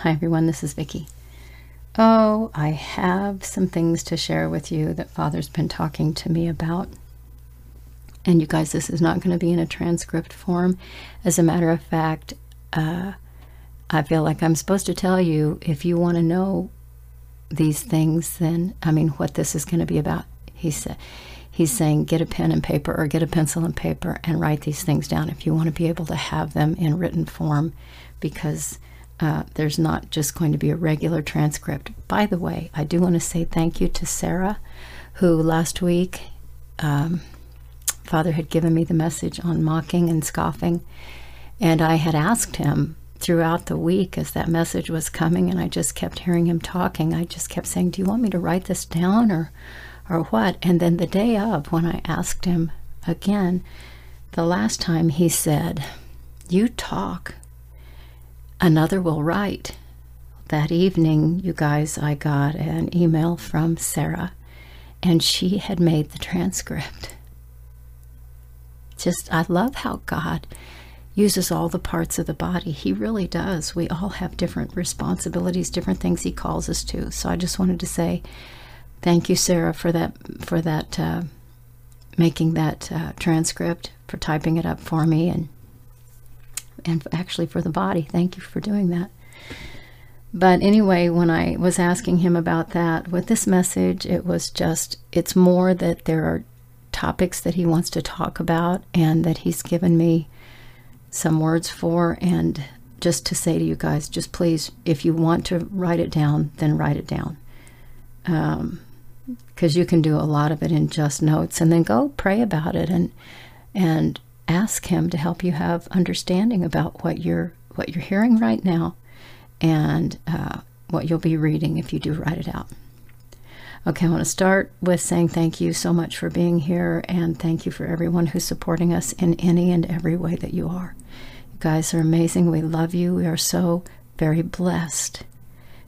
Hi everyone, this is Vicki. Oh, I have some things to share with you that Father's been talking to me about. And you guys, this is not going to be in a transcript form. As a matter of fact, uh, I feel like I'm supposed to tell you if you want to know these things, then I mean, what this is going to be about. He said, he's saying, get a pen and paper or get a pencil and paper and write these things down if you want to be able to have them in written form, because uh, there's not just going to be a regular transcript. By the way, I do want to say thank you to Sarah, who last week, um, Father had given me the message on mocking and scoffing, and I had asked him throughout the week as that message was coming and I just kept hearing him talking, I just kept saying, Do you want me to write this down or or what? And then the day of when I asked him again, the last time he said, You talk. Another will write. That evening, you guys, I got an email from Sarah, and she had made the transcript. Just, I love how God uses all the parts of the body. He really does. We all have different responsibilities, different things He calls us to. So I just wanted to say thank you, Sarah, for that for that uh, making that uh, transcript, for typing it up for me, and and actually for the body. Thank you for doing that. But anyway, when I was asking him about that with this message, it was just, it's more that there are topics that he wants to talk about and that he's given me some words for and just to say to you guys just please if you want to write it down then write it down because um, you can do a lot of it in just notes and then go pray about it and and ask him to help you have understanding about what you're what you're hearing right now and uh, what you'll be reading if you do write it out Okay, I want to start with saying thank you so much for being here and thank you for everyone who's supporting us in any and every way that you are. You guys are amazing. We love you. We are so very blessed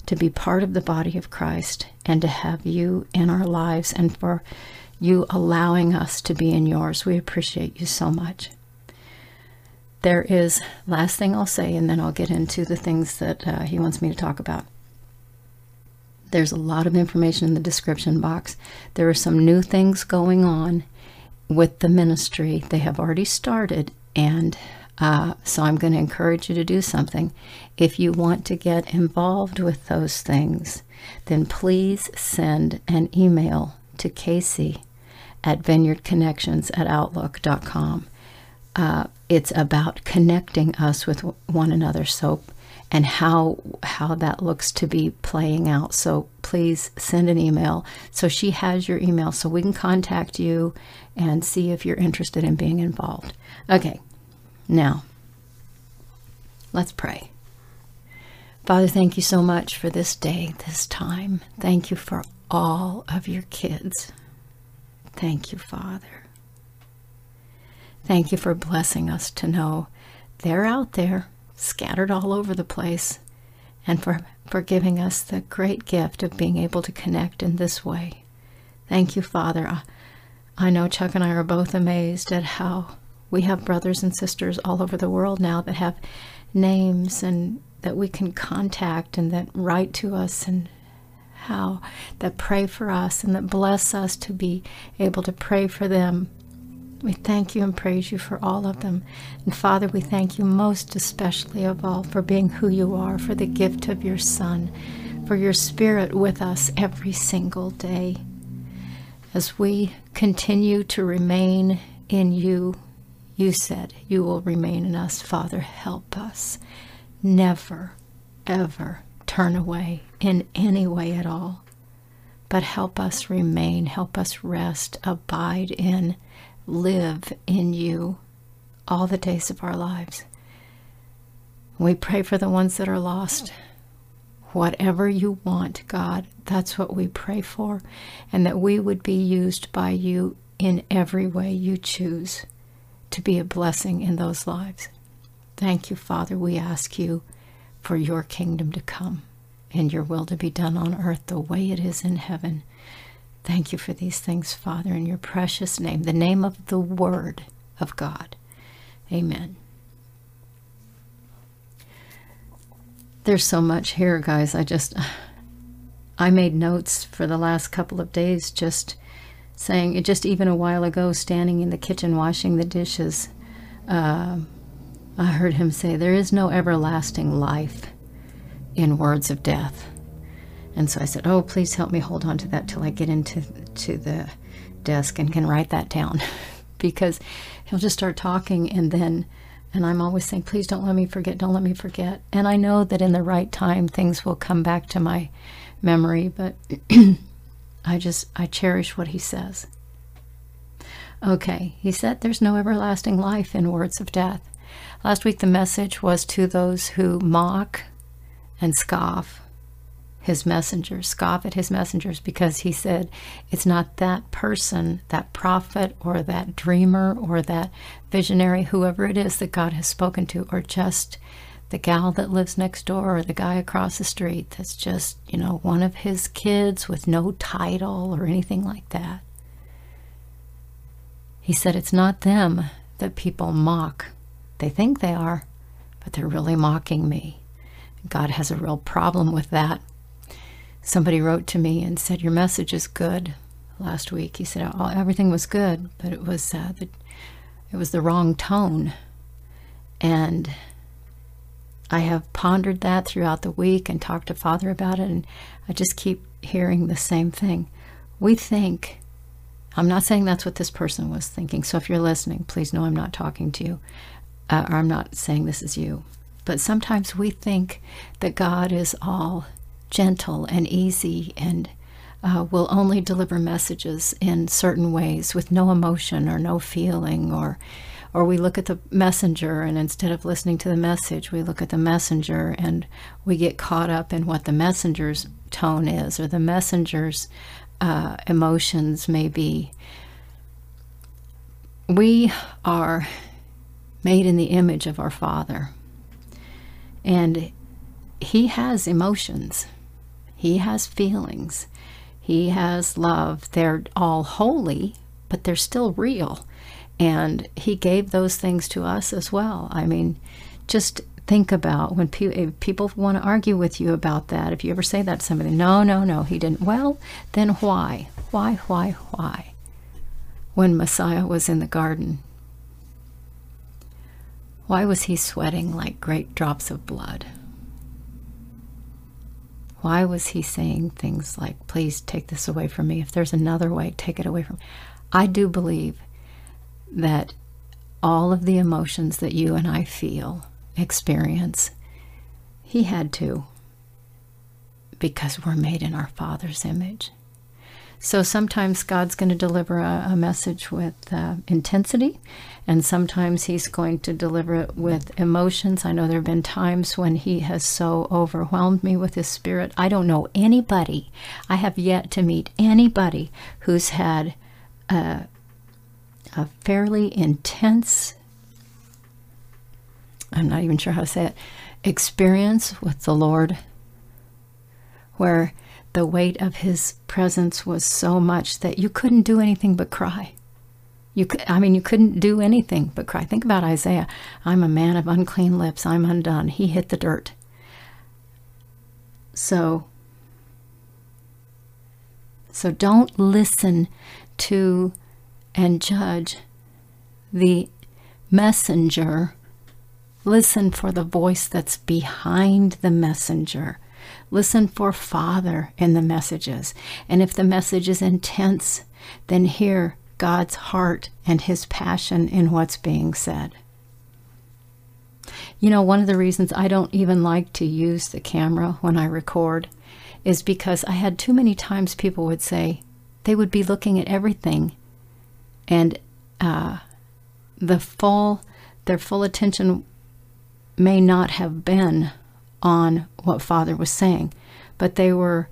to be part of the body of Christ and to have you in our lives and for you allowing us to be in yours. We appreciate you so much. There is, last thing I'll say, and then I'll get into the things that uh, he wants me to talk about. There's a lot of information in the description box. There are some new things going on with the ministry. They have already started, and uh, so I'm going to encourage you to do something. If you want to get involved with those things, then please send an email to Casey at vineyardconnections at outlook.com. Uh, it's about connecting us with one another. So and how how that looks to be playing out. So please send an email. So she has your email so we can contact you and see if you're interested in being involved. Okay. Now, let's pray. Father, thank you so much for this day, this time. Thank you for all of your kids. Thank you, Father. Thank you for blessing us to know they're out there scattered all over the place, and for, for giving us the great gift of being able to connect in this way. Thank you, Father. I know Chuck and I are both amazed at how we have brothers and sisters all over the world now that have names and that we can contact and that write to us and how that pray for us and that bless us to be able to pray for them we thank you and praise you for all of them. And Father, we thank you most especially of all for being who you are, for the gift of your Son, for your Spirit with us every single day. As we continue to remain in you, you said you will remain in us. Father, help us. Never, ever turn away in any way at all. But help us remain, help us rest, abide in live in you all the days of our lives. We pray for the ones that are lost. Whatever you want, God, that's what we pray for, and that we would be used by you in every way you choose to be a blessing in those lives. Thank you, Father. We ask you for your kingdom to come and your will to be done on earth the way it is in heaven. Thank you for these things, Father, in your precious name, the name of the Word of God. Amen. there's so much here, guys. I just, I made notes for the last couple of days just saying, it just even a while ago, standing in the kitchen washing the dishes, uh, I heard him say, There is no everlasting life in words of death. And so I said, Oh, please help me hold on to that till I get into to the desk and can write that down. because he'll just start talking and then and I'm always saying, please don't let me forget, don't let me forget. And I know that in the right time things will come back to my memory, but I just I cherish what he says. Okay, he said there's no everlasting life in words of death. Last week the message was to those who mock and scoff his messengers, scoff at his messengers because he said it's not that person, that prophet or that dreamer or that visionary, whoever it is that God has spoken to, or just the gal that lives next door or the guy across the street that's just, you know, one of his kids with no title or anything like that. He said it's not them that people mock. They think they are, but they're really mocking me. God has a real problem with that somebody wrote to me and said, Your message is good last week. He said, oh, Everything was good, but it was, uh, the, it was the wrong tone. And I have pondered that throughout the week and talked to Father about it, and I just keep hearing the same thing. We think, I'm not saying that's what this person was thinking, so if you're listening, please know I'm not talking to you, uh, or I'm not saying this is you. But sometimes we think that God is all gentle and easy and uh, will only deliver messages in certain ways with no emotion or no feeling or or we look at the messenger and instead of listening to the message we look at the messenger and we get caught up in what the messenger's tone is or the messenger's uh, emotions may be. We are made in the image of our father. And he has emotions he has feelings. He has love. They're all holy, but they're still real. And He gave those things to us as well. I mean, just think about when pe- people want to argue with you about that. If you ever say that to somebody, no, no, no, He didn't. Well, then why? Why, why, why? When Messiah was in the garden, why was he sweating like great drops of blood? Why was he saying things like, please take this away from me? If there's another way, take it away from me. I do believe that all of the emotions that you and I feel, experience, he had to because we're made in our Father's image. So sometimes God's going to deliver a, a message with uh, intensity, and sometimes He's going to deliver it with emotions. I know there have been times when He has so overwhelmed me with His Spirit. I don't know anybody, I have yet to meet anybody who's had a, a fairly intense, I'm not even sure how to say it, experience with the Lord where the weight of his presence was so much that you couldn't do anything but cry. You could, I mean, you couldn't do anything but cry. Think about Isaiah. I'm a man of unclean lips. I'm undone. He hit the dirt. So, so don't listen to and judge the messenger. Listen for the voice that's behind the messenger. Listen for Father in the messages. And if the message is intense, then hear God's heart and His passion in what's being said. You know, one of the reasons I don't even like to use the camera when I record is because I had too many times people would say they would be looking at everything and uh, the full, their full attention may not have been on what Father was saying, but they were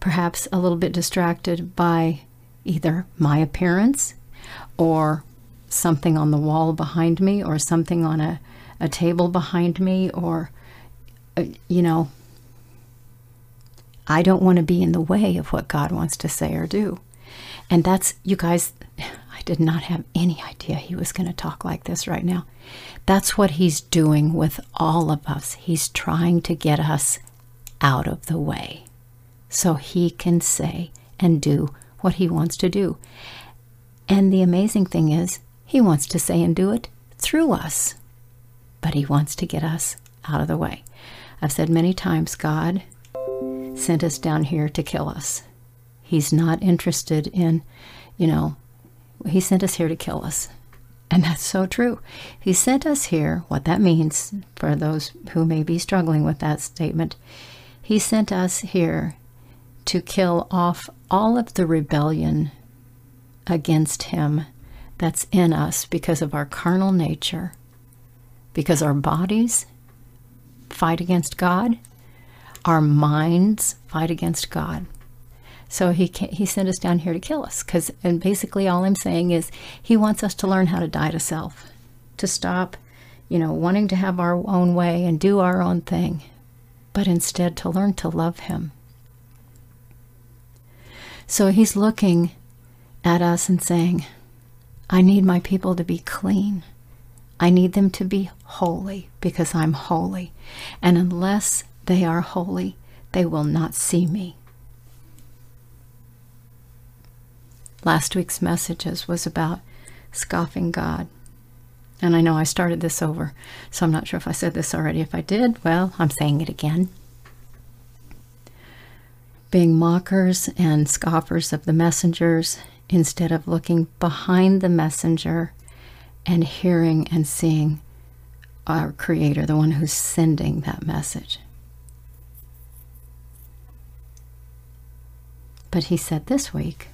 perhaps a little bit distracted by either my appearance or something on the wall behind me or something on a, a table behind me or, uh, you know, I don't want to be in the way of what God wants to say or do. And that's, you guys, I did not have any idea he was going to talk like this right now. That's what he's doing with all of us. He's trying to get us out of the way so he can say and do what he wants to do. And the amazing thing is, he wants to say and do it through us, but he wants to get us out of the way. I've said many times God sent us down here to kill us. He's not interested in, you know, he sent us here to kill us. And that's so true. He sent us here, what that means for those who may be struggling with that statement, he sent us here to kill off all of the rebellion against him that's in us because of our carnal nature, because our bodies fight against God, our minds fight against God. So he he sent us down here to kill us cuz and basically all I'm saying is he wants us to learn how to die to self, to stop, you know, wanting to have our own way and do our own thing, but instead to learn to love him. So he's looking at us and saying, I need my people to be clean. I need them to be holy because I'm holy. And unless they are holy, they will not see me. Last week's messages was about scoffing God. And I know I started this over, so I'm not sure if I said this already. If I did, well, I'm saying it again. Being mockers and scoffers of the messengers instead of looking behind the messenger and hearing and seeing our Creator, the one who's sending that message. But he said this week,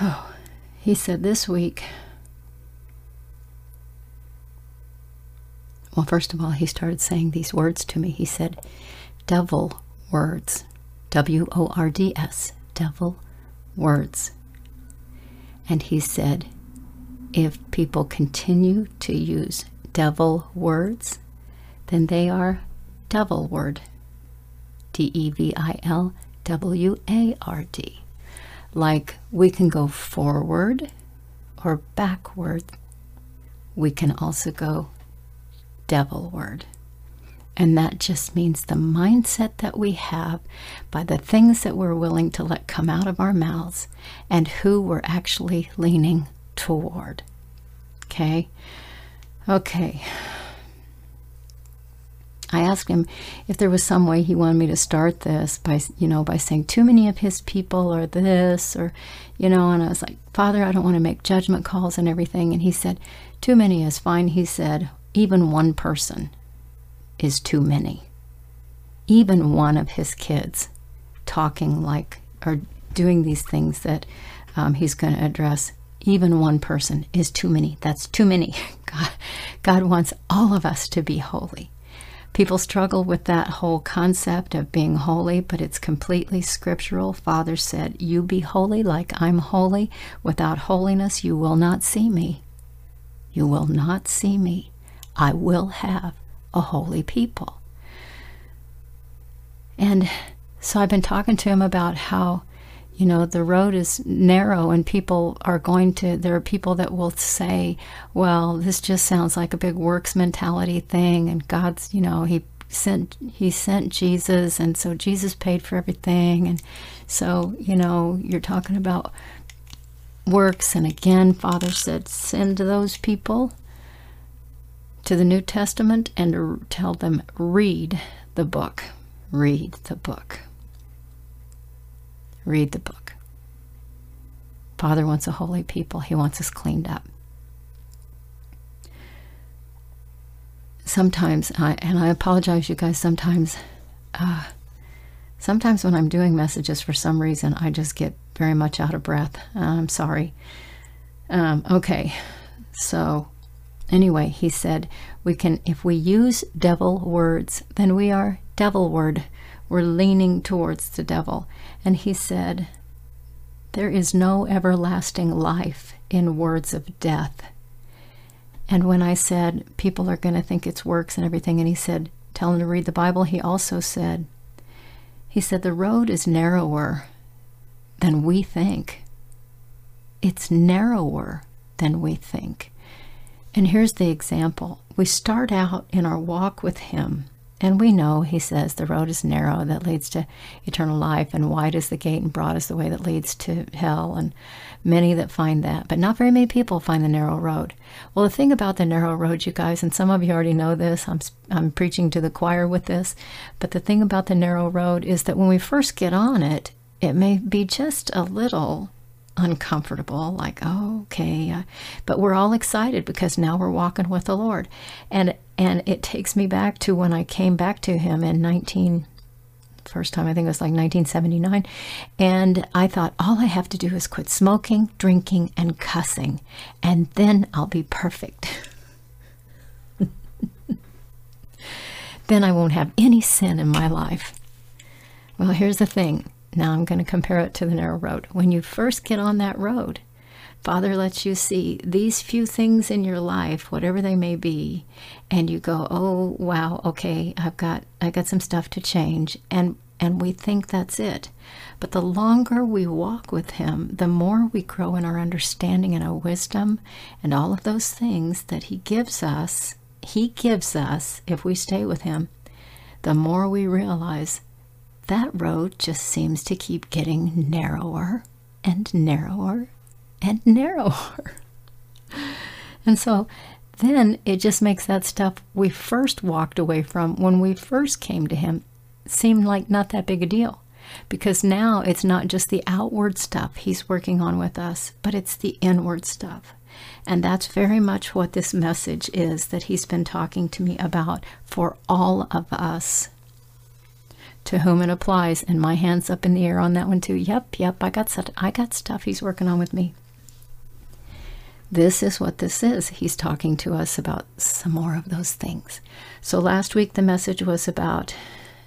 oh, he said this week, well, first of all, he started saying these words to me. He said, devil words, W O R D S, devil words. And he said, if people continue to use devil words, then they are devilward. D E V I L W A R D. Like we can go forward or backward. We can also go devilward. And that just means the mindset that we have by the things that we're willing to let come out of our mouths and who we're actually leaning toward. Okay? Okay. I asked him if there was some way he wanted me to start this by, you know, by saying too many of his people or this or, you know, and I was like, Father, I don't want to make judgment calls and everything. And he said, too many is fine. He said, even one person is too many. Even one of his kids talking like or doing these things that um, he's going to address, even one person is too many. That's too many. God, God wants all of us to be holy. People struggle with that whole concept of being holy, but it's completely scriptural. Father said, You be holy like I'm holy. Without holiness, you will not see me. You will not see me. I will have a holy people. And so I've been talking to him about how, you know, the road is narrow and people are going to, there are people that will say, well, this just sounds like a big works mentality thing. And God's, you know, he sent, he sent Jesus. And so Jesus paid for everything. And so, you know, you're talking about works. And again, Father said, send those people to the New Testament and tell them, read the book. Read the book. Read the book. Father wants a holy people, He wants us cleaned up. Sometimes, I, and I apologize, you guys, sometimes, uh, sometimes when I'm doing messages, for some reason, I just get very much out of breath. I'm sorry. Um, okay, so Anyway, he said, we can if we use devil words, then we are devilward. We're leaning towards the devil. And he said, there is no everlasting life in words of death. And when I said people are going to think it's works and everything, and he said, tell them to read the Bible, he also said, he said, the road is narrower than we think. it's narrower than we think. And here's the example we start out in our walk with Him, and we know He says the road is narrow that leads to eternal life, and wide is the gate, and broad is the way that leads to hell, and many that find that. But not very many people find the narrow road. Well, the thing about the narrow road, you guys, and some of you already know this, I'm, I'm preaching to the choir with this, but the thing about the narrow road is that when we first get on it, it may be just a little uncomfortable, like, oh, okay. But we're all excited because now we're walking with the Lord. And and it takes me back to when I came back to him in 19 first time I think it was like 1979 and I thought all I have to do is quit smoking, drinking and cussing and then I'll be perfect. then I won't have any sin in my life. Well, here's the thing. Now I'm going to compare it to the narrow road. When you first get on that road, Father lets you see these few things in your life, whatever they may be, and you go, "Oh, wow, okay, I've got I got some stuff to change." And and we think that's it. But the longer we walk with him, the more we grow in our understanding and our wisdom and all of those things that he gives us. He gives us if we stay with him. The more we realize that road just seems to keep getting narrower and narrower and narrower. and so then it just makes that stuff we first walked away from when we first came to Him seem like not that big a deal. Because now it's not just the outward stuff He's working on with us, but it's the inward stuff. And that's very much what this message is that He's been talking to me about for all of us to whom it applies. And my hands up in the air on that one too. Yep, yep, I got stuff, I got stuff he's working on with me. This is what this is. He's talking to us about some more of those things. So last week the message was about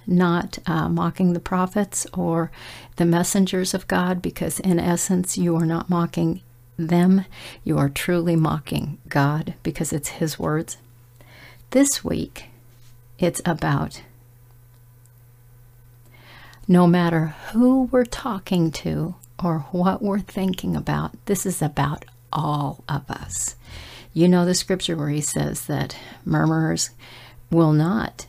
not uh, mocking the prophets or the messengers of God, because in essence you are not mocking them. You are truly mocking God because it's His words. This week it's about no matter who we're talking to or what we're thinking about, this is about all of us. You know the scripture where he says that murmurers will not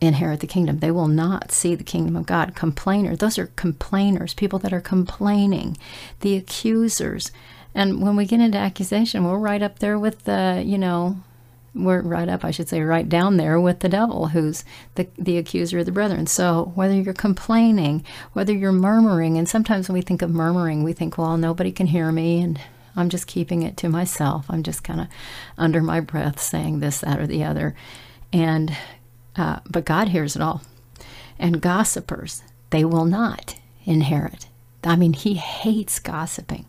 inherit the kingdom. They will not see the kingdom of God. Complainers, those are complainers, people that are complaining, the accusers. And when we get into accusation, we're right up there with the, you know, we're right up, I should say, right down there with the devil, who's the, the accuser of the brethren. So whether you're complaining, whether you're murmuring, and sometimes when we think of murmuring, we think, well, nobody can hear me, and I'm just keeping it to myself. I'm just kind of under my breath saying this, that, or the other. And, uh, but God hears it all. And gossipers, they will not inherit I mean, he hates gossiping.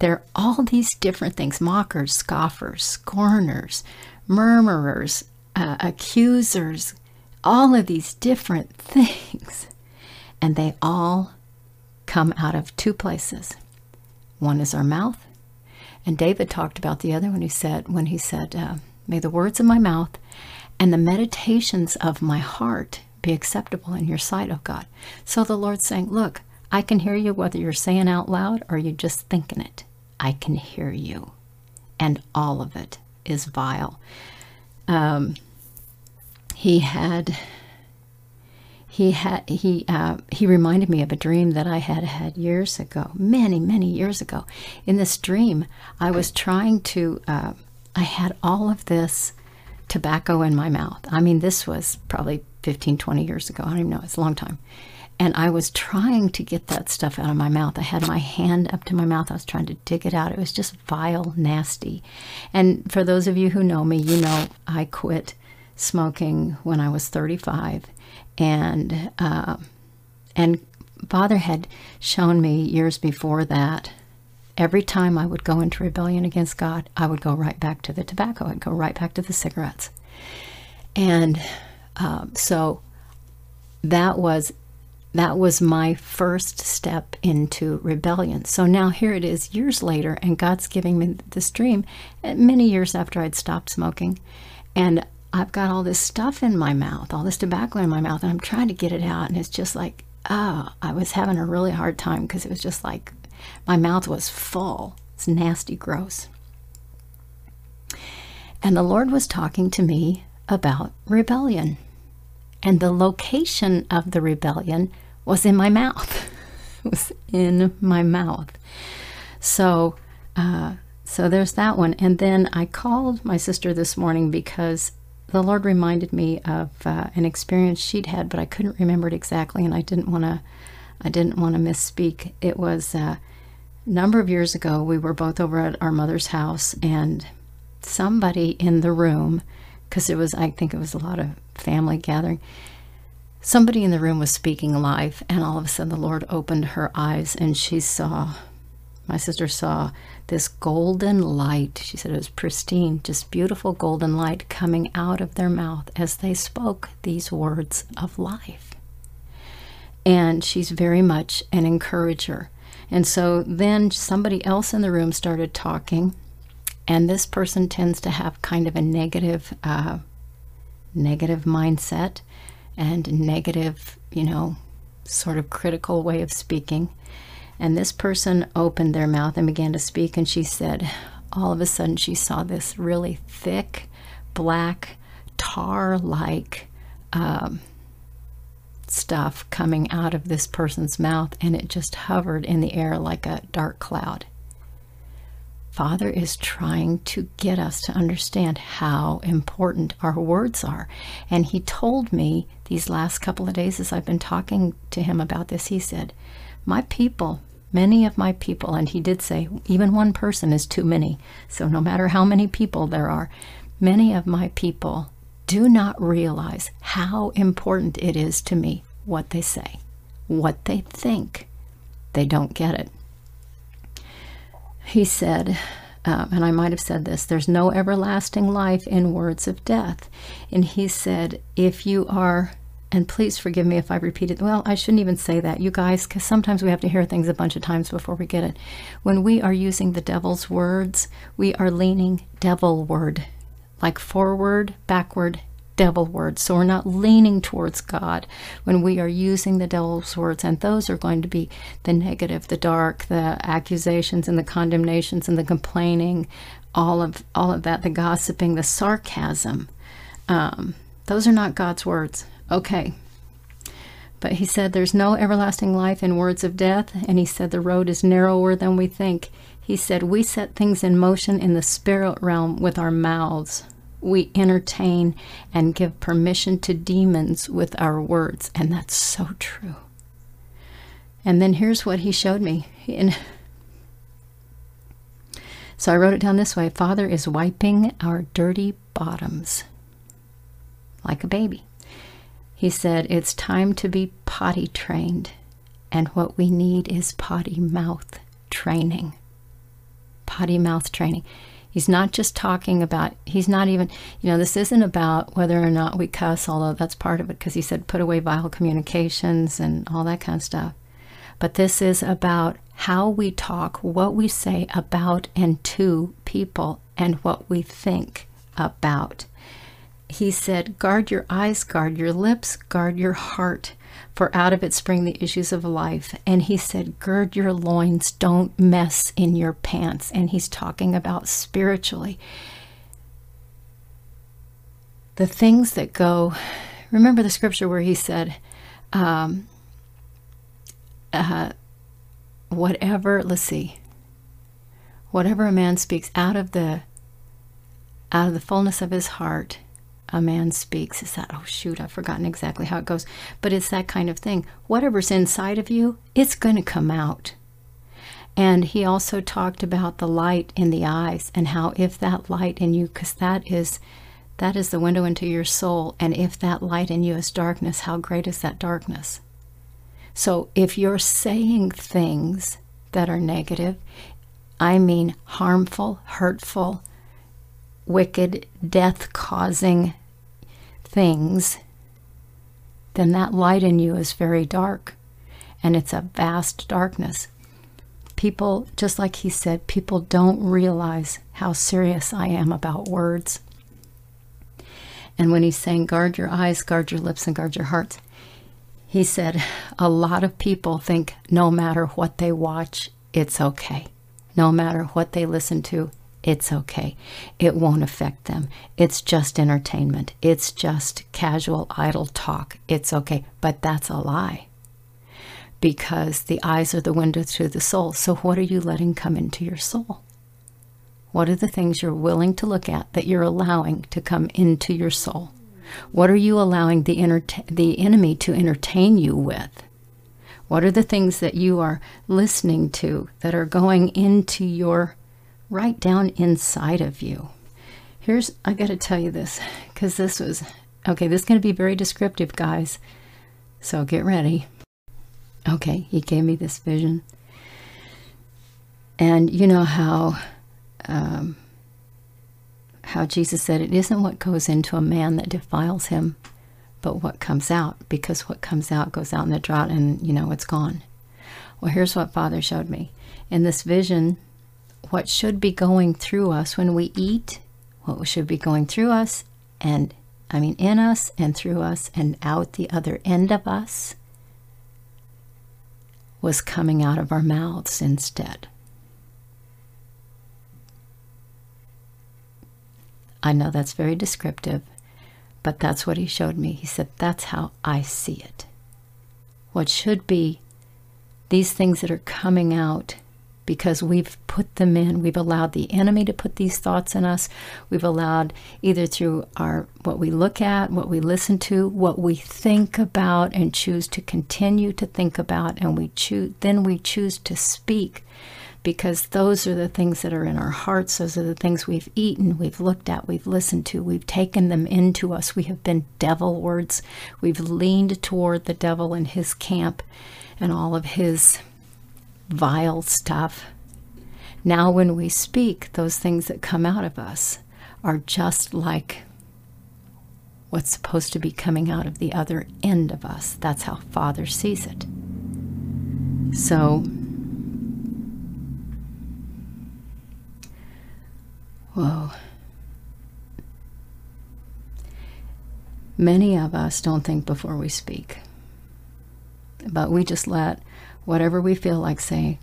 There are all these different things mockers, scoffers, scorners, murmurers, uh, accusers, all of these different things. And they all come out of two places. One is our mouth. And David talked about the other when he said, when he said, uh, May the words of my mouth and the meditations of my heart be acceptable in your sight, O God. So the Lord's saying, Look, I can hear you whether you're saying out loud or you're just thinking it. I can hear you. And all of it is vile. Um, he had he had he uh, he reminded me of a dream that I had had years ago, many many years ago. In this dream, I was trying to. Uh, I had all of this tobacco in my mouth. I mean, this was probably 15, 20 years ago. I don't even know. It's a long time. And I was trying to get that stuff out of my mouth. I had my hand up to my mouth. I was trying to dig it out. It was just vile, nasty. And for those of you who know me, you know I quit smoking when I was 35. And, uh, and Father had shown me years before that every time I would go into rebellion against God, I would go right back to the tobacco. I'd go right back to the cigarettes. And uh, so that was that was my first step into rebellion. So now here it is years later, and God's giving me this dream eh, many years after I'd stopped smoking. And I've got all this stuff in my mouth, all this tobacco in my mouth, and I'm trying to get it out. And it's just like, oh, I was having a really hard time because it was just like my mouth was full. It's nasty, gross. And the Lord was talking to me about rebellion. And the location of the rebellion was in my mouth. it was in my mouth. So, uh, so there's that one. And then I called my sister this morning because the Lord reminded me of uh, an experience she'd had, but I couldn't remember it exactly, and I didn't want to. I didn't want to misspeak. It was uh, a number of years ago. We were both over at our mother's house, and somebody in the room, because it was, I think it was a lot of family gathering. Somebody in the room was speaking life, and all of a sudden the Lord opened her eyes, and she saw my sister saw this golden light. She said it was pristine, just beautiful golden light coming out of their mouth as they spoke these words of life. And she's very much an encourager. And so then somebody else in the room started talking, and this person tends to have kind of a negative, uh, negative mindset and negative, you know, sort of critical way of speaking. And this person opened their mouth and began to speak, and she said, all of a sudden, she saw this really thick, black, tar like um, stuff coming out of this person's mouth, and it just hovered in the air like a dark cloud. Father is trying to get us to understand how important our words are. And he told me these last couple of days as I've been talking to him about this, he said, My people Many of my people, and he did say, even one person is too many. So no matter how many people there are, many of my people do not realize how important it is to me what they say, what they think. They don't get it. He said, uh, and I might have said this there's no everlasting life in words of death. And he said, if you are and please forgive me if I repeat it. Well, I shouldn't even say that, you guys, because sometimes we have to hear things a bunch of times before we get it. When we are using the devil's words, we are leaning devilward, like forward, backward, devil words. So we're not leaning towards God when we are using the devil's words, and those are going to be the negative, the dark, the accusations and the condemnations and the complaining, all of all of that, the gossiping, the sarcasm. Um, those are not God's words. Okay. But he said, There's no everlasting life in words of death. And he said, The road is narrower than we think. He said, We set things in motion in the spirit realm with our mouths. We entertain and give permission to demons with our words. And that's so true. And then here's what he showed me. In, so I wrote it down this way Father is wiping our dirty bottoms like a baby. He said, It's time to be potty trained, and what we need is potty mouth training. Potty mouth training. He's not just talking about, he's not even, you know, this isn't about whether or not we cuss, although that's part of it, because he said put away vile communications and all that kind of stuff. But this is about how we talk, what we say about and to people, and what we think about he said, Guard your eyes, guard your lips, guard your heart, for out of it spring the issues of life. And he said, Gird your loins, don't mess in your pants. And he's talking about spiritually. The things that go, remember the scripture where he said, um, uh, whatever, let's see, whatever a man speaks out of the out of the fullness of his heart a man speaks. Is that, oh shoot, I've forgotten exactly how it goes. But it's that kind of thing. Whatever's inside of you, it's going to come out. And he also talked about the light in the eyes and how if that light in you, because that is that is the window into your soul, and if that light in you is darkness, how great is that darkness? So if you're saying things that are negative, I mean harmful, hurtful, wicked, death causing things, then that light in you is very dark and it's a vast darkness. People, just like he said, people don't realize how serious I am about words. And when he's saying, guard your eyes, guard your lips, and guard your hearts, he said, a lot of people think no matter what they watch, it's okay. no matter what they listen to, it's okay. It won't affect them. It's just entertainment. It's just casual, idle talk. It's okay. But that's a lie. Because the eyes are the window to the soul. So, what are you letting come into your soul? What are the things you're willing to look at that you're allowing to come into your soul? What are you allowing the, enter- the enemy to entertain you with? What are the things that you are listening to that are going into your right down inside of you? Here's, I got to tell you this because this was, okay, this is going to be very descriptive, guys. So get ready. Okay, he gave me this vision. And you know how um, how Jesus said it isn't what goes into a man that defiles him, but what comes out, because what comes out goes out in the drought and, you know, it's gone. Well, here's what Father showed me. In this vision, what should be going through us when we eat, what should be going through us, and I mean in us and through us and out the other end of us, was coming out of our mouths instead. I know that's very descriptive, but that's what he showed me. He said, That's how I see it. What should be these things that are coming out because we've put them in we've allowed the enemy to put these thoughts in us we've allowed either through our what we look at what we listen to what we think about and choose to continue to think about and we choose then we choose to speak because those are the things that are in our hearts. Those are the things we've eaten, we've looked at, we've listened to, we've taken them into us. We have been devil words. We've leaned toward the devil and his camp and all of his vile stuff. Now, when we speak, those things that come out of us are just like what's supposed to be coming out of the other end of us. That's how Father sees it. So, Whoa. Many of us don't think before we speak, but we just let whatever we feel like say,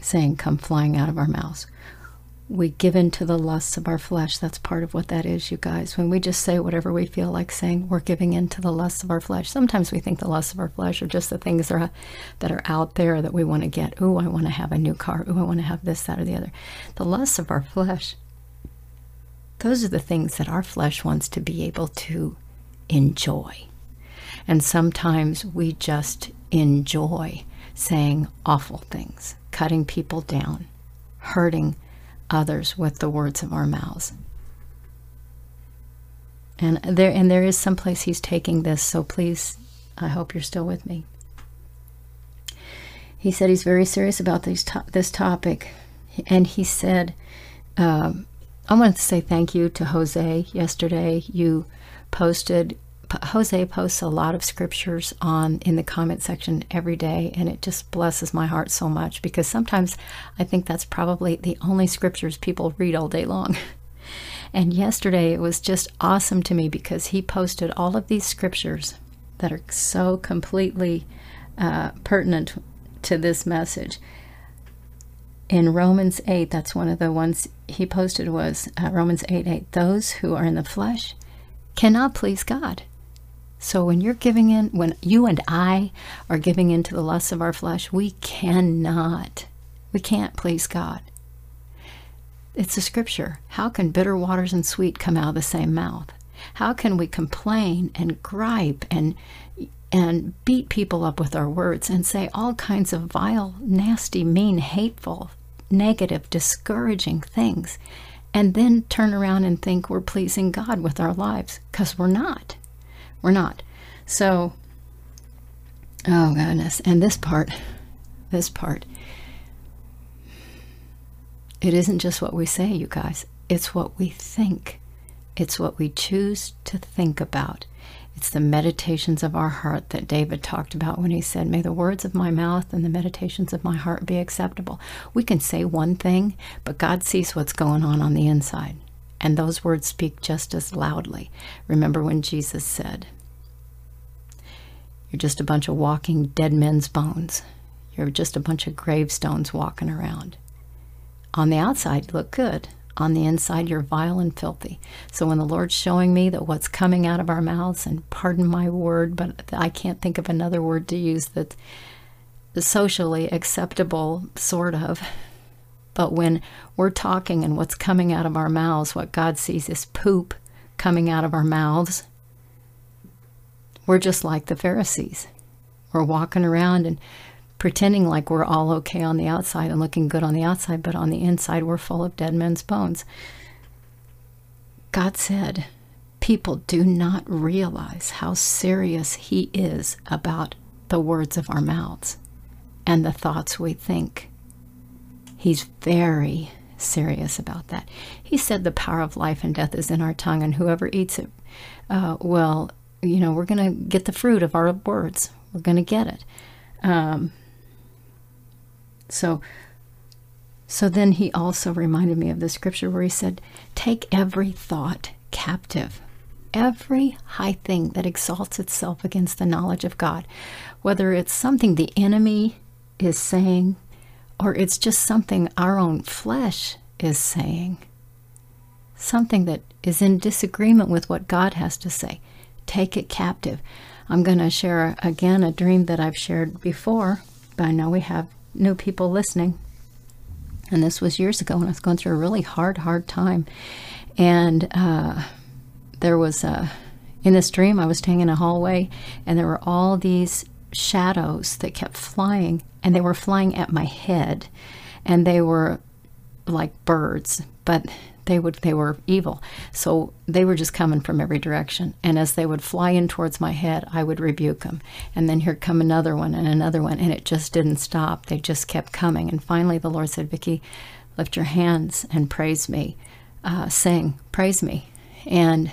saying come flying out of our mouths. We give in to the lusts of our flesh. That's part of what that is, you guys. When we just say whatever we feel like saying, we're giving in to the lusts of our flesh. Sometimes we think the lusts of our flesh are just the things that are, that are out there that we want to get. Ooh, I want to have a new car. Ooh, I want to have this, that, or the other. The lusts of our flesh those are the things that our flesh wants to be able to enjoy. And sometimes we just enjoy saying awful things, cutting people down, hurting others with the words of our mouths. And there and there is some place he's taking this, so please I hope you're still with me. He said he's very serious about these to- this topic, and he said um, I wanted to say thank you to Jose yesterday. You posted Jose posts a lot of scriptures on in the comment section every day and it just blesses my heart so much because sometimes I think that's probably the only scriptures people read all day long. and yesterday it was just awesome to me because he posted all of these scriptures that are so completely uh, pertinent to this message in Romans 8, that's one of the ones he posted was uh, Romans 8 8. Those who are in the flesh cannot please God. So when you're giving in, when you and I are giving in to the lusts of our flesh, we cannot, we can't please God. It's a scripture. How can bitter waters and sweet come out of the same mouth? How can we complain and gripe and and beat people up with our words and say all kinds of vile, nasty, mean, hateful negative, discouraging things, and then turn around and think we're pleasing God with our lives because we're not. We're not. So, oh goodness. And this part, this part, it isn't just what we say, you guys, it's what we think. It's what we choose to think about. It's the meditations of our heart that David talked about when he said, May the words of my mouth and the meditations of my heart be acceptable. We can say one thing, but God sees what's going on on the inside. And those words speak just as loudly. Remember when Jesus said, You're just a bunch of walking dead men's bones. You're just a bunch of gravestones walking around. on the outside, you look good. On the inside, you're vile and filthy. So when the Lord's showing me that what's coming out of our mouths, and pardon my word, but I can't think of another word to use that's socially acceptable, sort of. But when we're talking and what's coming out of our mouths, what God sees is poop coming out of our mouths, we're just like the Pharisees. We're walking around and pretending like we're all okay on the outside and looking good on the outside, but on the inside, we're full of dead men's bones. God said, People do not realize how serious He is about the words of our mouths and the thoughts we think. He's very serious about that. He said the power of life and death is in our tongue, and whoever eats it, uh, well, you know, we're going to get the fruit of our words. We're going to get it. Um, so, so then he also reminded me of the scripture where he said, Take every thought captive, every high thing that exalts itself against the knowledge of God, whether it's something the enemy is saying or it's just something our own flesh is saying, something that is in disagreement with what God has to say. Take it captive. I'm going to share again a dream that I've shared before, but I know we have new people listening. And this was years ago when I was going through a really hard, hard time. And uh, there was a, in this dream, I was staying in a hallway, and there were all these shadows that kept flying, and they were flying at my head. And they were like birds, but they would they were evil. So they were just coming from every direction. And as they would fly in towards my head, I would rebuke them. And then here come another one and another one, and it just didn't stop. They just kept coming. And finally, the Lord said, "Vicky, lift your hands and praise me, uh, sing, praise me." And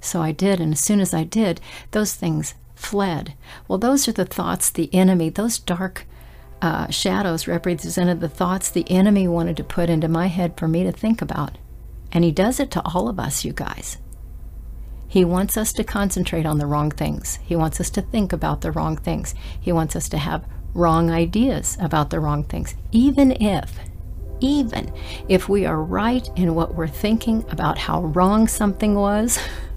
so I did. And as soon as I did, those things fled. Well, those are the thoughts the enemy, those dark uh, shadows represented the thoughts the enemy wanted to put into my head for me to think about. And he does it to all of us, you guys. He wants us to concentrate on the wrong things. He wants us to think about the wrong things. He wants us to have wrong ideas about the wrong things. Even if, even if we are right in what we're thinking about how wrong something was,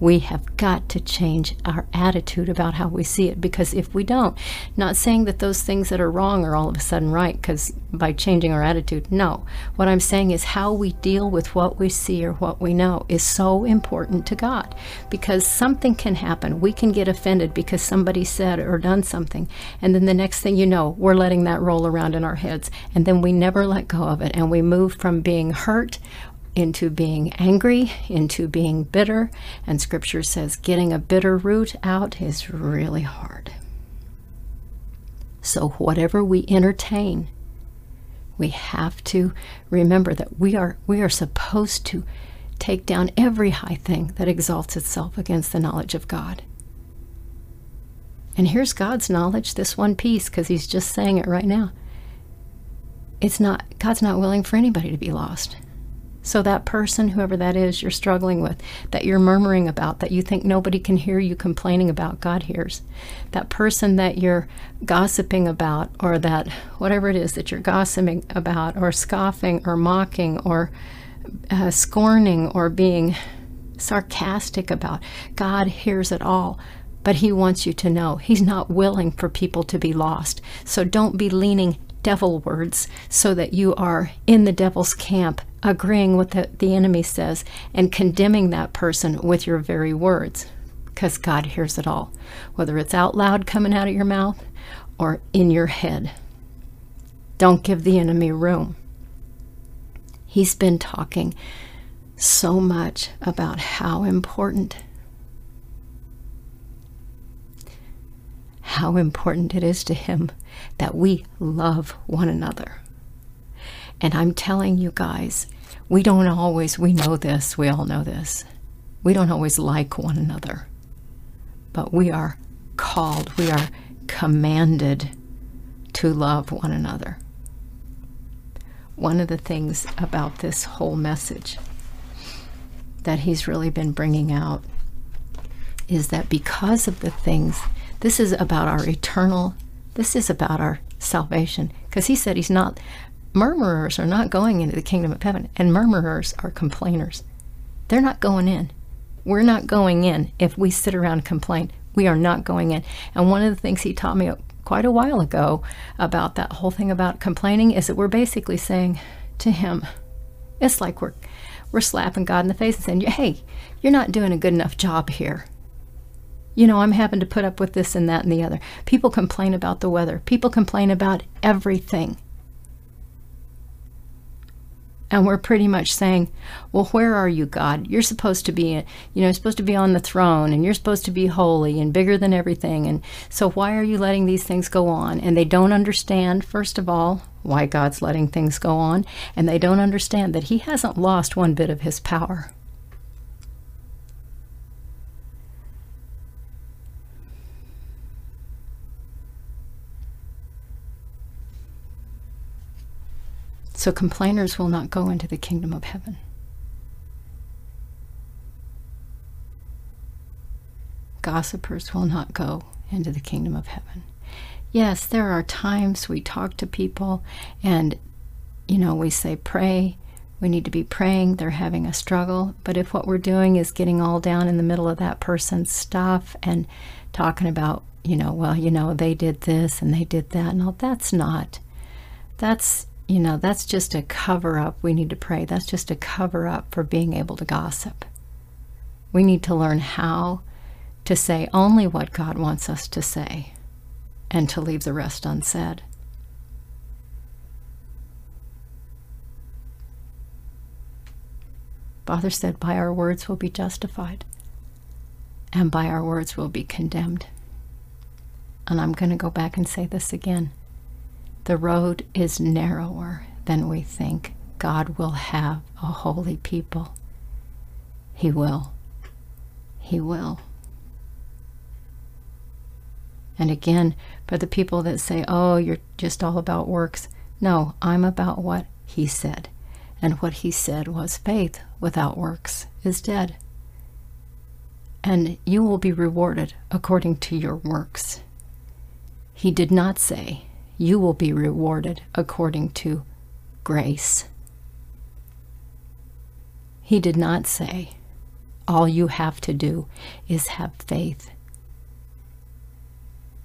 we have got to change our attitude about how we see it because if we don't, not saying that those things that are wrong are all of a sudden right because by changing our attitude, no. What I'm saying is how we deal with what we see or what we know is so important to God because something can happen. We can get offended because somebody said or done something, and then the next thing you know, we're letting that roll around in our heads, and then we never let go of it, and we move from being hurt into being angry, into being bitter. And scripture says getting a bitter root out is really hard. So, whatever we entertain, we have to remember that we are, we are supposed to take down every high thing that exalts itself against the knowledge of God. And here's God's knowledge, this one piece, because He's just saying it right now. It's not, God's not willing for anybody to be lost. So, that person, whoever that is you're struggling with, that you're murmuring about, that you think nobody can hear you complaining about, God hears. That person that you're gossiping about, or that whatever it is that you're gossiping about, or scoffing, or mocking, or uh, scorning, or being sarcastic about, God hears it all. But He wants you to know He's not willing for people to be lost. So don't be leaning devilwards so that you are in the devil's camp agreeing with what the enemy says and condemning that person with your very words because God hears it all, whether it's out loud coming out of your mouth or in your head. Don't give the enemy room. He's been talking so much about how important how important it is to him that we love one another. And I'm telling you guys, we don't always, we know this, we all know this. We don't always like one another, but we are called, we are commanded to love one another. One of the things about this whole message that he's really been bringing out is that because of the things, this is about our eternal, this is about our salvation. Because he said he's not murmurers are not going into the kingdom of heaven, and murmurers are complainers. They're not going in. We're not going in if we sit around and complain. We are not going in. And one of the things he taught me quite a while ago about that whole thing about complaining is that we're basically saying to him, it's like we're we're slapping God in the face and saying, "Hey, you're not doing a good enough job here." You know, I'm having to put up with this and that and the other. People complain about the weather. People complain about everything. And we're pretty much saying, well, where are you, God? You're supposed to be, you know, supposed to be on the throne and you're supposed to be holy and bigger than everything. And so why are you letting these things go on? And they don't understand, first of all, why God's letting things go on. And they don't understand that He hasn't lost one bit of His power. So complainers will not go into the kingdom of heaven. Gossipers will not go into the kingdom of heaven. Yes, there are times we talk to people and, you know, we say, pray. We need to be praying. They're having a struggle. But if what we're doing is getting all down in the middle of that person's stuff and talking about, you know, well, you know, they did this and they did that, no, that's not. That's you know, that's just a cover up. We need to pray. That's just a cover up for being able to gossip. We need to learn how to say only what God wants us to say and to leave the rest unsaid. Father said, By our words we'll be justified, and by our words we'll be condemned. And I'm going to go back and say this again. The road is narrower than we think. God will have a holy people. He will. He will. And again, for the people that say, oh, you're just all about works, no, I'm about what He said. And what He said was faith without works is dead. And you will be rewarded according to your works. He did not say, you will be rewarded according to grace. He did not say, all you have to do is have faith.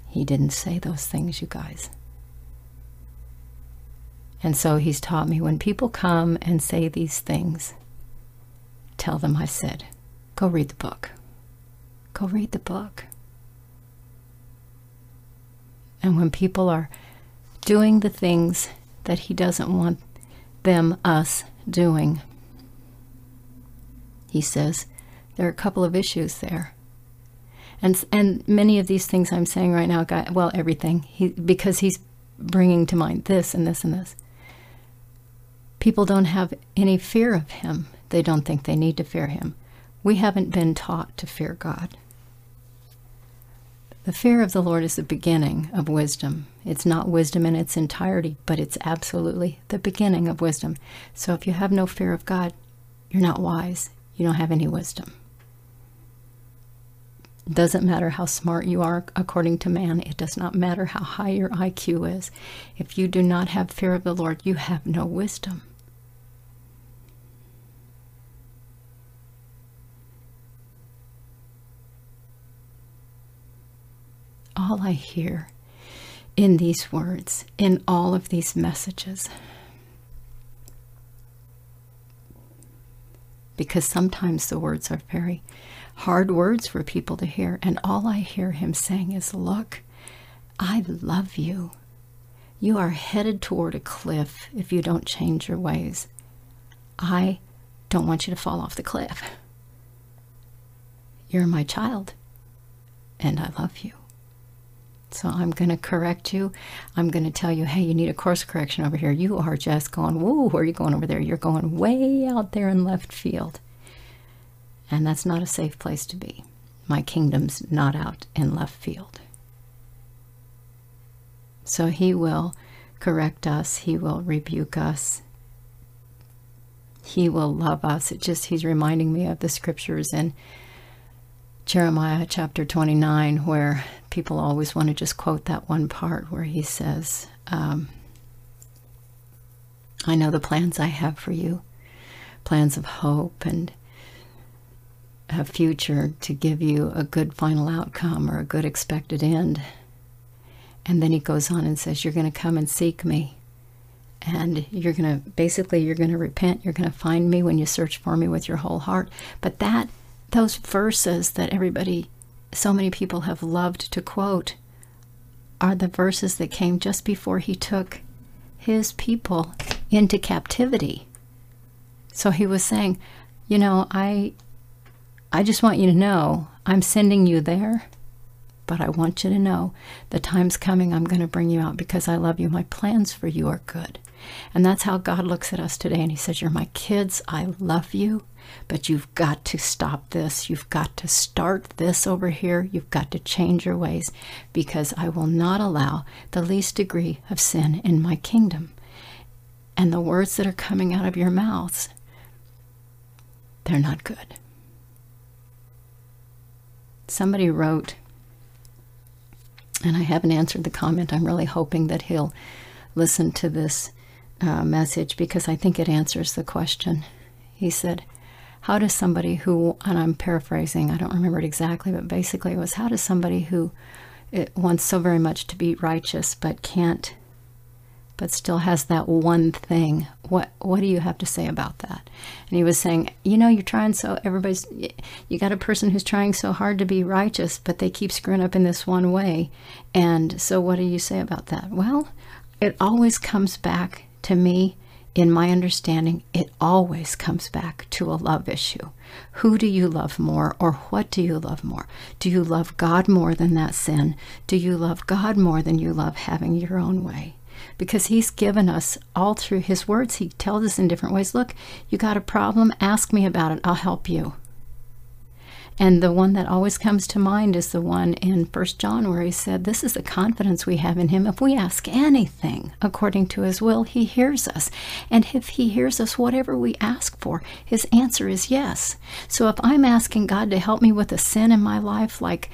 He didn't say those things, you guys. And so he's taught me when people come and say these things, tell them I said, go read the book. Go read the book. And when people are doing the things that He doesn't want them, us, doing. He says there are a couple of issues there. And, and many of these things I'm saying right now, God, well, everything, he, because he's bringing to mind this and this and this. People don't have any fear of him. They don't think they need to fear him. We haven't been taught to fear God. The fear of the Lord is the beginning of wisdom. It's not wisdom in its entirety, but it's absolutely the beginning of wisdom. So if you have no fear of God, you're not wise. You don't have any wisdom. It doesn't matter how smart you are according to man. It does not matter how high your IQ is. If you do not have fear of the Lord, you have no wisdom. All I hear in these words, in all of these messages. Because sometimes the words are very hard words for people to hear, and all I hear him saying is, Look, I love you. You are headed toward a cliff if you don't change your ways. I don't want you to fall off the cliff. You're my child, and I love you. So I'm going to correct you. I'm going to tell you, hey, you need a course correction over here. You are just going, whoa, where are you going over there? You're going way out there in left field. And that's not a safe place to be. My kingdom's not out in left field. So he will correct us, he will rebuke us, he will love us. It just, he's reminding me of the scriptures in Jeremiah chapter 29, where people always want to just quote that one part where he says, um, I know the plans I have for you plans of hope and a future to give you a good final outcome or a good expected end. And then he goes on and says, You're going to come and seek me. And you're going to basically, you're going to repent. You're going to find me when you search for me with your whole heart. But that, those verses that everybody, so many people have loved to quote, are the verses that came just before he took his people into captivity. So he was saying, you know, I I just want you to know I'm sending you there, but I want you to know the time's coming I'm going to bring you out because I love you. My plans for you are good. And that's how God looks at us today and he says, "You're my kids. I love you." But you've got to stop this. You've got to start this over here. You've got to change your ways because I will not allow the least degree of sin in my kingdom. And the words that are coming out of your mouths, they're not good. Somebody wrote, and I haven't answered the comment. I'm really hoping that he'll listen to this uh, message because I think it answers the question. He said, How does somebody who, and I'm paraphrasing, I don't remember it exactly, but basically it was, How does somebody who wants so very much to be righteous but can't but still has that one thing. What what do you have to say about that? And he was saying, you know, you're trying so everybody's you got a person who's trying so hard to be righteous, but they keep screwing up in this one way. And so what do you say about that? Well, it always comes back to me in my understanding, it always comes back to a love issue. Who do you love more, or what do you love more? Do you love God more than that sin? Do you love God more than you love having your own way? Because he's given us all through his words he tells us in different ways look you got a problem ask me about it i'll help you and the one that always comes to mind is the one in First John where he said, This is the confidence we have in him. If we ask anything according to his will, he hears us. And if he hears us, whatever we ask for, his answer is yes. So if I'm asking God to help me with a sin in my life, like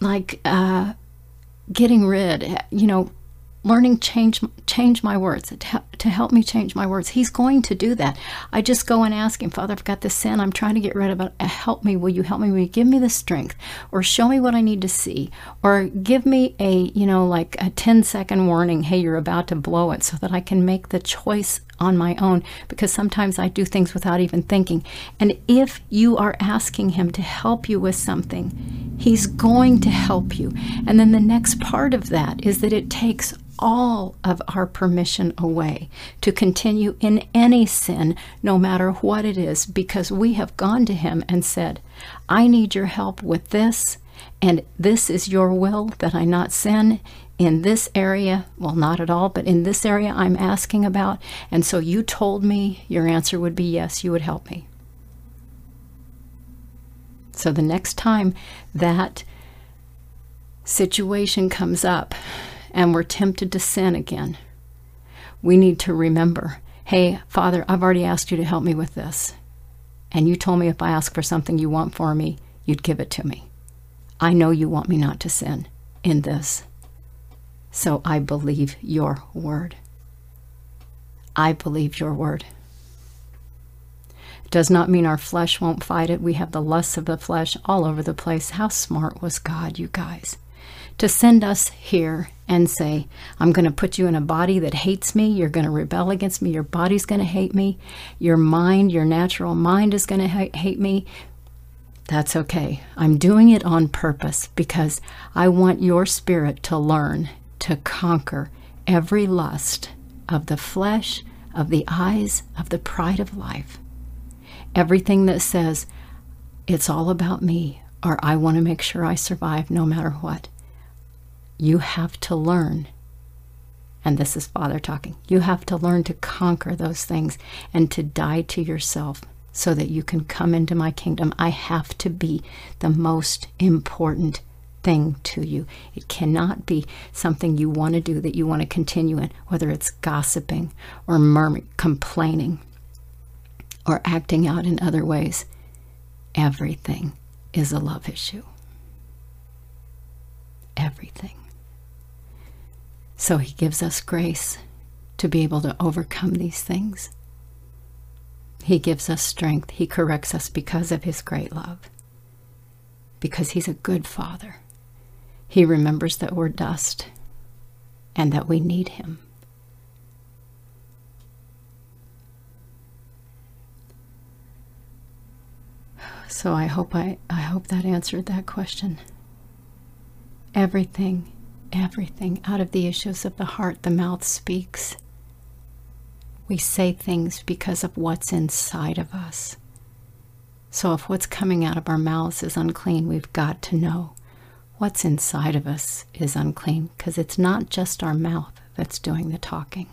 like uh, getting rid, you know, learning change change my words to, to help me change my words. He's going to do that. I just go and ask him father i've got this sin. I'm trying to get rid of it. Uh, help me. Will you help me? Will you give me the strength? Or show me what i need to see. Or give me a you know like a 10 second warning. Hey you're about to blow it so that i can make the choice on my own. Because sometimes I do things without even thinking. And if you are asking Him to help you with something, He's going to help you. And then the next part of that is that it takes all of our permission away to continue in any sin, no matter what it is, because we have gone to Him and said, I need your help with this, and this is your will that I not sin in this area. Well, not at all, but in this area I'm asking about. And so you told me your answer would be yes, you would help me. So the next time that situation comes up, and we're tempted to sin again, we need to remember hey, Father, I've already asked you to help me with this. And you told me if I ask for something you want for me, you'd give it to me. I know you want me not to sin in this. So I believe your word. I believe your word. It does not mean our flesh won't fight it. We have the lusts of the flesh all over the place. How smart was God, you guys? To send us here and say, I'm going to put you in a body that hates me. You're going to rebel against me. Your body's going to hate me. Your mind, your natural mind is going to ha- hate me. That's okay. I'm doing it on purpose because I want your spirit to learn to conquer every lust of the flesh, of the eyes, of the pride of life. Everything that says, it's all about me, or I want to make sure I survive no matter what you have to learn, and this is Father talking, you have to learn to conquer those things and to die to yourself so that you can come into my kingdom. I have to be the most important thing to you. It cannot be something you want to do that you want to continue in, whether it's gossiping or murmuring, complaining or acting out in other ways. Everything is a love issue. Everything. So he gives us grace to be able to overcome these things. He gives us strength. He corrects us because of His great love, because He's a good Father. He remembers that we're dust and that we need Him. So I hope I, I hope that answered that question. Everything, everything out of the issues of the heart, the mouth speaks. We say things because of what's inside of us. So if what's coming out of our mouths is unclean, we've got to know what's inside of us is unclean because it's not just our mouth that's doing the talking.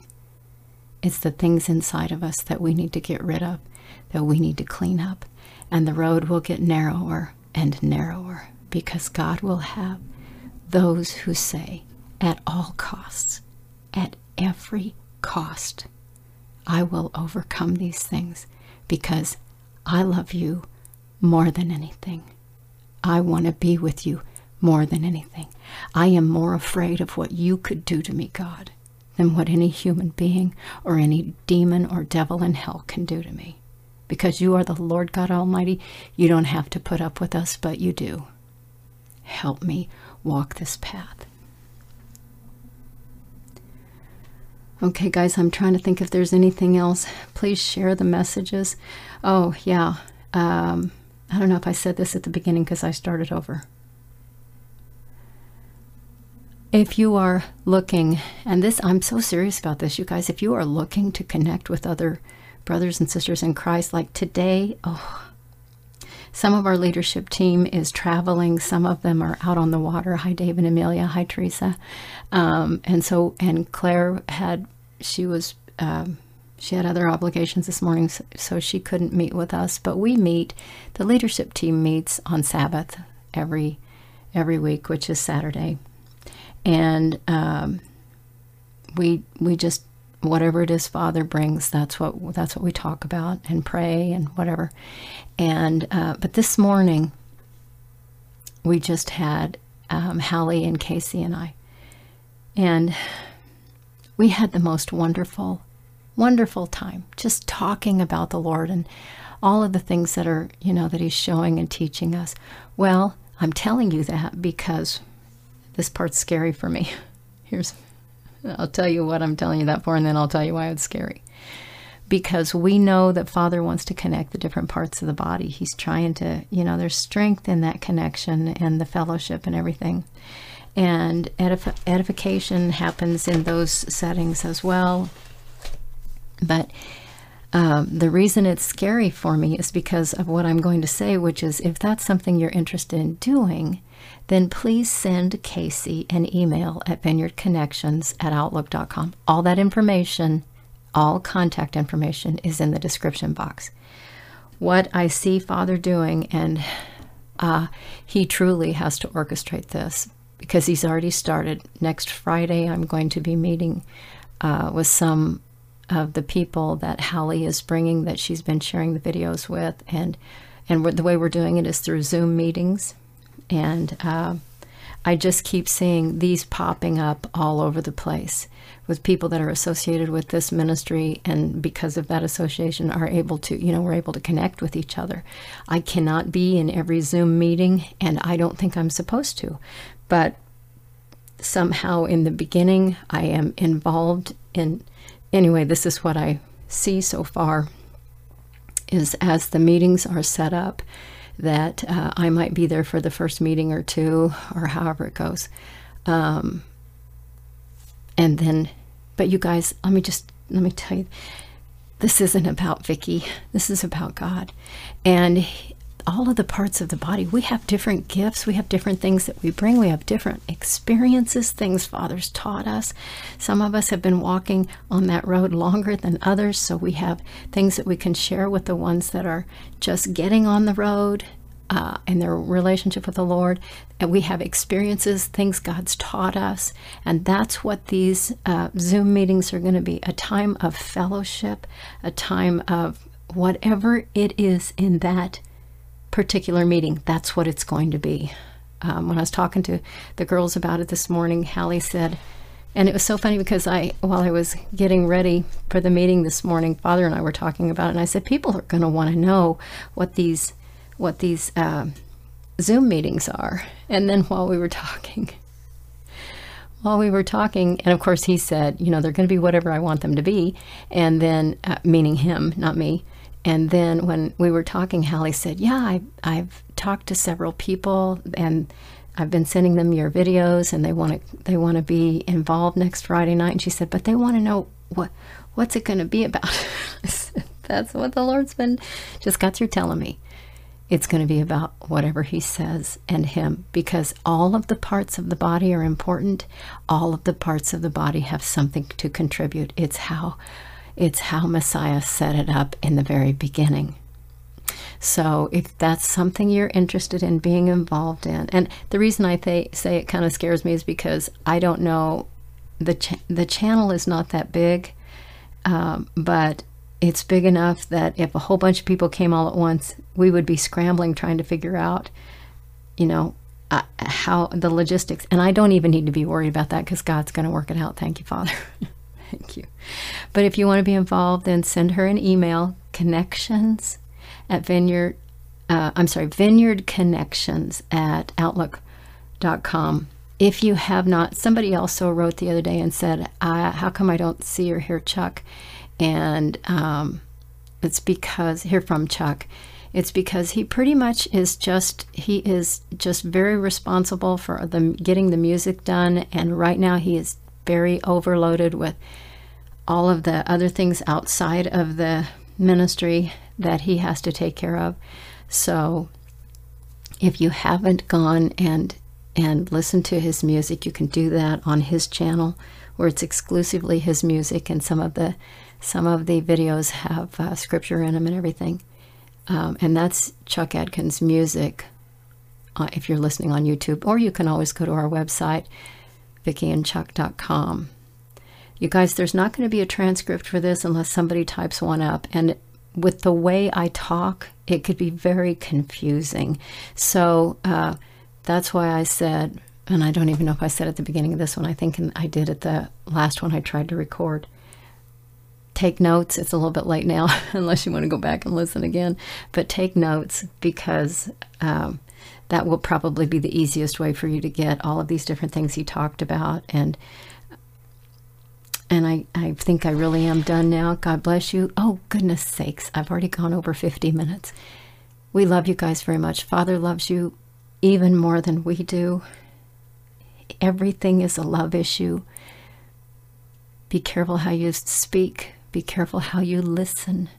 It's the things inside of us that we need to get rid of, that we need to clean up. And the road will get narrower and narrower because God will have those who say, at all costs, at every cost, I will overcome these things because I love you more than anything. I want to be with you more than anything. I am more afraid of what you could do to me, God, than what any human being or any demon or devil in hell can do to me. Because you are the Lord God Almighty, you don't have to put up with us, but you do. Help me walk this path. Okay, guys, I'm trying to think if there's anything else. Please share the messages. Oh, yeah. Um, I don't know if I said this at the beginning because I started over. If you are looking, and this, I'm so serious about this, you guys, if you are looking to connect with other brothers and sisters in Christ, like today, oh, some of our leadership team is traveling. Some of them are out on the water. Hi, Dave and Amelia. Hi, Teresa. Um, and so, and Claire had, she was, um, she had other obligations this morning, so, she couldn't meet with us. But we meet, the leadership team meets on Sabbath every every week, which is Saturday and um, we we just whatever it is Father brings, that's what that's what we talk about and pray and whatever. And uh, but this morning we just had um, Hallie and Casey and I, and we had the most wonderful, wonderful time just talking about the Lord and all of the things that are you know that He's showing and teaching us. Well, I'm telling you that because this part's scary for me. Here's, I'll tell you what I'm telling you that for, and then I'll tell you why it's scary. Because we know that Father wants to connect the different parts of the body. He's trying to, you know, there's strength in that connection and the fellowship and everything. And edif- edification happens in those settings as well. But um, the reason it's scary for me is because of what I'm going to say, which is if that's something you're interested in doing, then please send Casey an email at vineyardconnections at outlook.com. All that information, all contact information is in the description box. What I see Father doing, and uh, he truly has to orchestrate this because he's already started. Next Friday, I'm going to be meeting uh, with some of the people that Hallie is bringing that she's been sharing the videos with, and and the way we're doing it is through Zoom meetings and uh, I just keep seeing these popping up all over the place with people that are associated with this ministry and because of that association are able to you know we're able to connect with each other. I cannot be in every zoom meeting and i don't think i'm supposed to. But somehow in the beginning i am involved in anyway this is what i see so far is as the meetings are set up that uh, I might be there for the first meeting or two, or however it goes. Um, and then, but you guys, let me just let me tell you, this isn't about Vicky. This is about God, and all of the parts of the body. We have different gifts. We have different things that we bring. We have different experiences, things Father's taught us. Some of us have been walking on that road longer than others, so we have things that we can share with the ones that are just getting on the road uh, in their relationship with the Lord. And we have experiences, things God's taught us. And that's what these uh, Zoom meetings are going to be a time of fellowship, a time of whatever it is in that particular meeting, that's what it's going to be. Um, when I was talking to the girls about it this morning, Hallie said, And it was so funny because I, while I was getting ready for the meeting this morning, Father and I were talking about it, and I said, people are going to want to know what these, what these uh, Zoom meetings are. And then while we were talking, while we were talking, and of course he said, you know, they're going to be whatever I want them to be, and then uh, meaning him, not me. And then when we were talking, Hallie said, "Yeah, I, I've talked to several people, and I've been sending them your videos, and they want to they want to be involved next Friday night." And she said, "But they want to know what what's it going to be about?" said, That's what the Lord's been just got through telling me. It's going to be about whatever He says and Him, because all of the parts of the body are important. All of the parts of the body have something to contribute. It's how it's how Messiah set it up in the very beginning. So, if that's something you're interested in being involved in, and the reason I th- say it kind of scares me is because I don't know the ch- the channel is not that big, um, but it's big enough that if a whole bunch of people came all at once, we would be scrambling trying to figure out, you know, uh, how the logistics. And I don't even need to be worried about that because God's going to work it out. Thank you, Father. Thank you. But if you want to be involved, then send her an email connections at vineyard, uh, I'm sorry, vineyard connections at outlook.com. If you have not, somebody also wrote the other day and said, How come I don't see or hear Chuck? And um, it's because, hear from Chuck, it's because he pretty much is just he is just very responsible for the getting the music done and right now he is very overloaded with all of the other things outside of the ministry that he has to take care of. So if you haven't gone and and listened to his music, you can do that on his channel where it's exclusively his music and some of the some of the videos have uh, scripture in them and everything. Um, and that's Chuck Adkins music uh, if you're listening on YouTube, or you can always go to our website, vickyandchuck.com. You guys, there's not going to be a transcript for this unless somebody types one up. And with the way I talk, it could be very confusing. So uh, that's why I said, and I don't even know if I said at the beginning of this one, I think I did at the last one I tried to record. Take notes. It's a little bit late now, unless you want to go back and listen again. But take notes because um, that will probably be the easiest way for you to get all of these different things he talked about. And and I, I think I really am done now. God bless you. Oh, goodness sakes. I've already gone over 50 minutes. We love you guys very much. Father loves you even more than we do. Everything is a love issue. Be careful how you speak, be careful how you listen,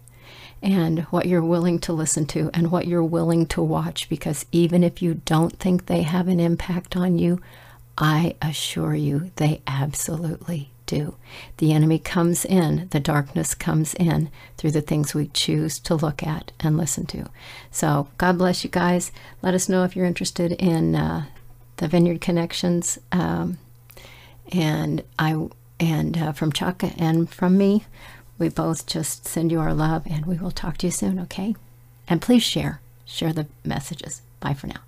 and what you're willing to listen to and what you're willing to watch. Because even if you don't think they have an impact on you, I assure you they absolutely do. The enemy comes in, the darkness comes in through the things we choose to look at and listen to. So, God bless you guys. Let us know if you're interested in uh, the Vineyard Connections. Um, and I and uh, from Chuck and from me, we both just send you our love and we will talk to you soon, okay? And please share, share the messages. Bye for now.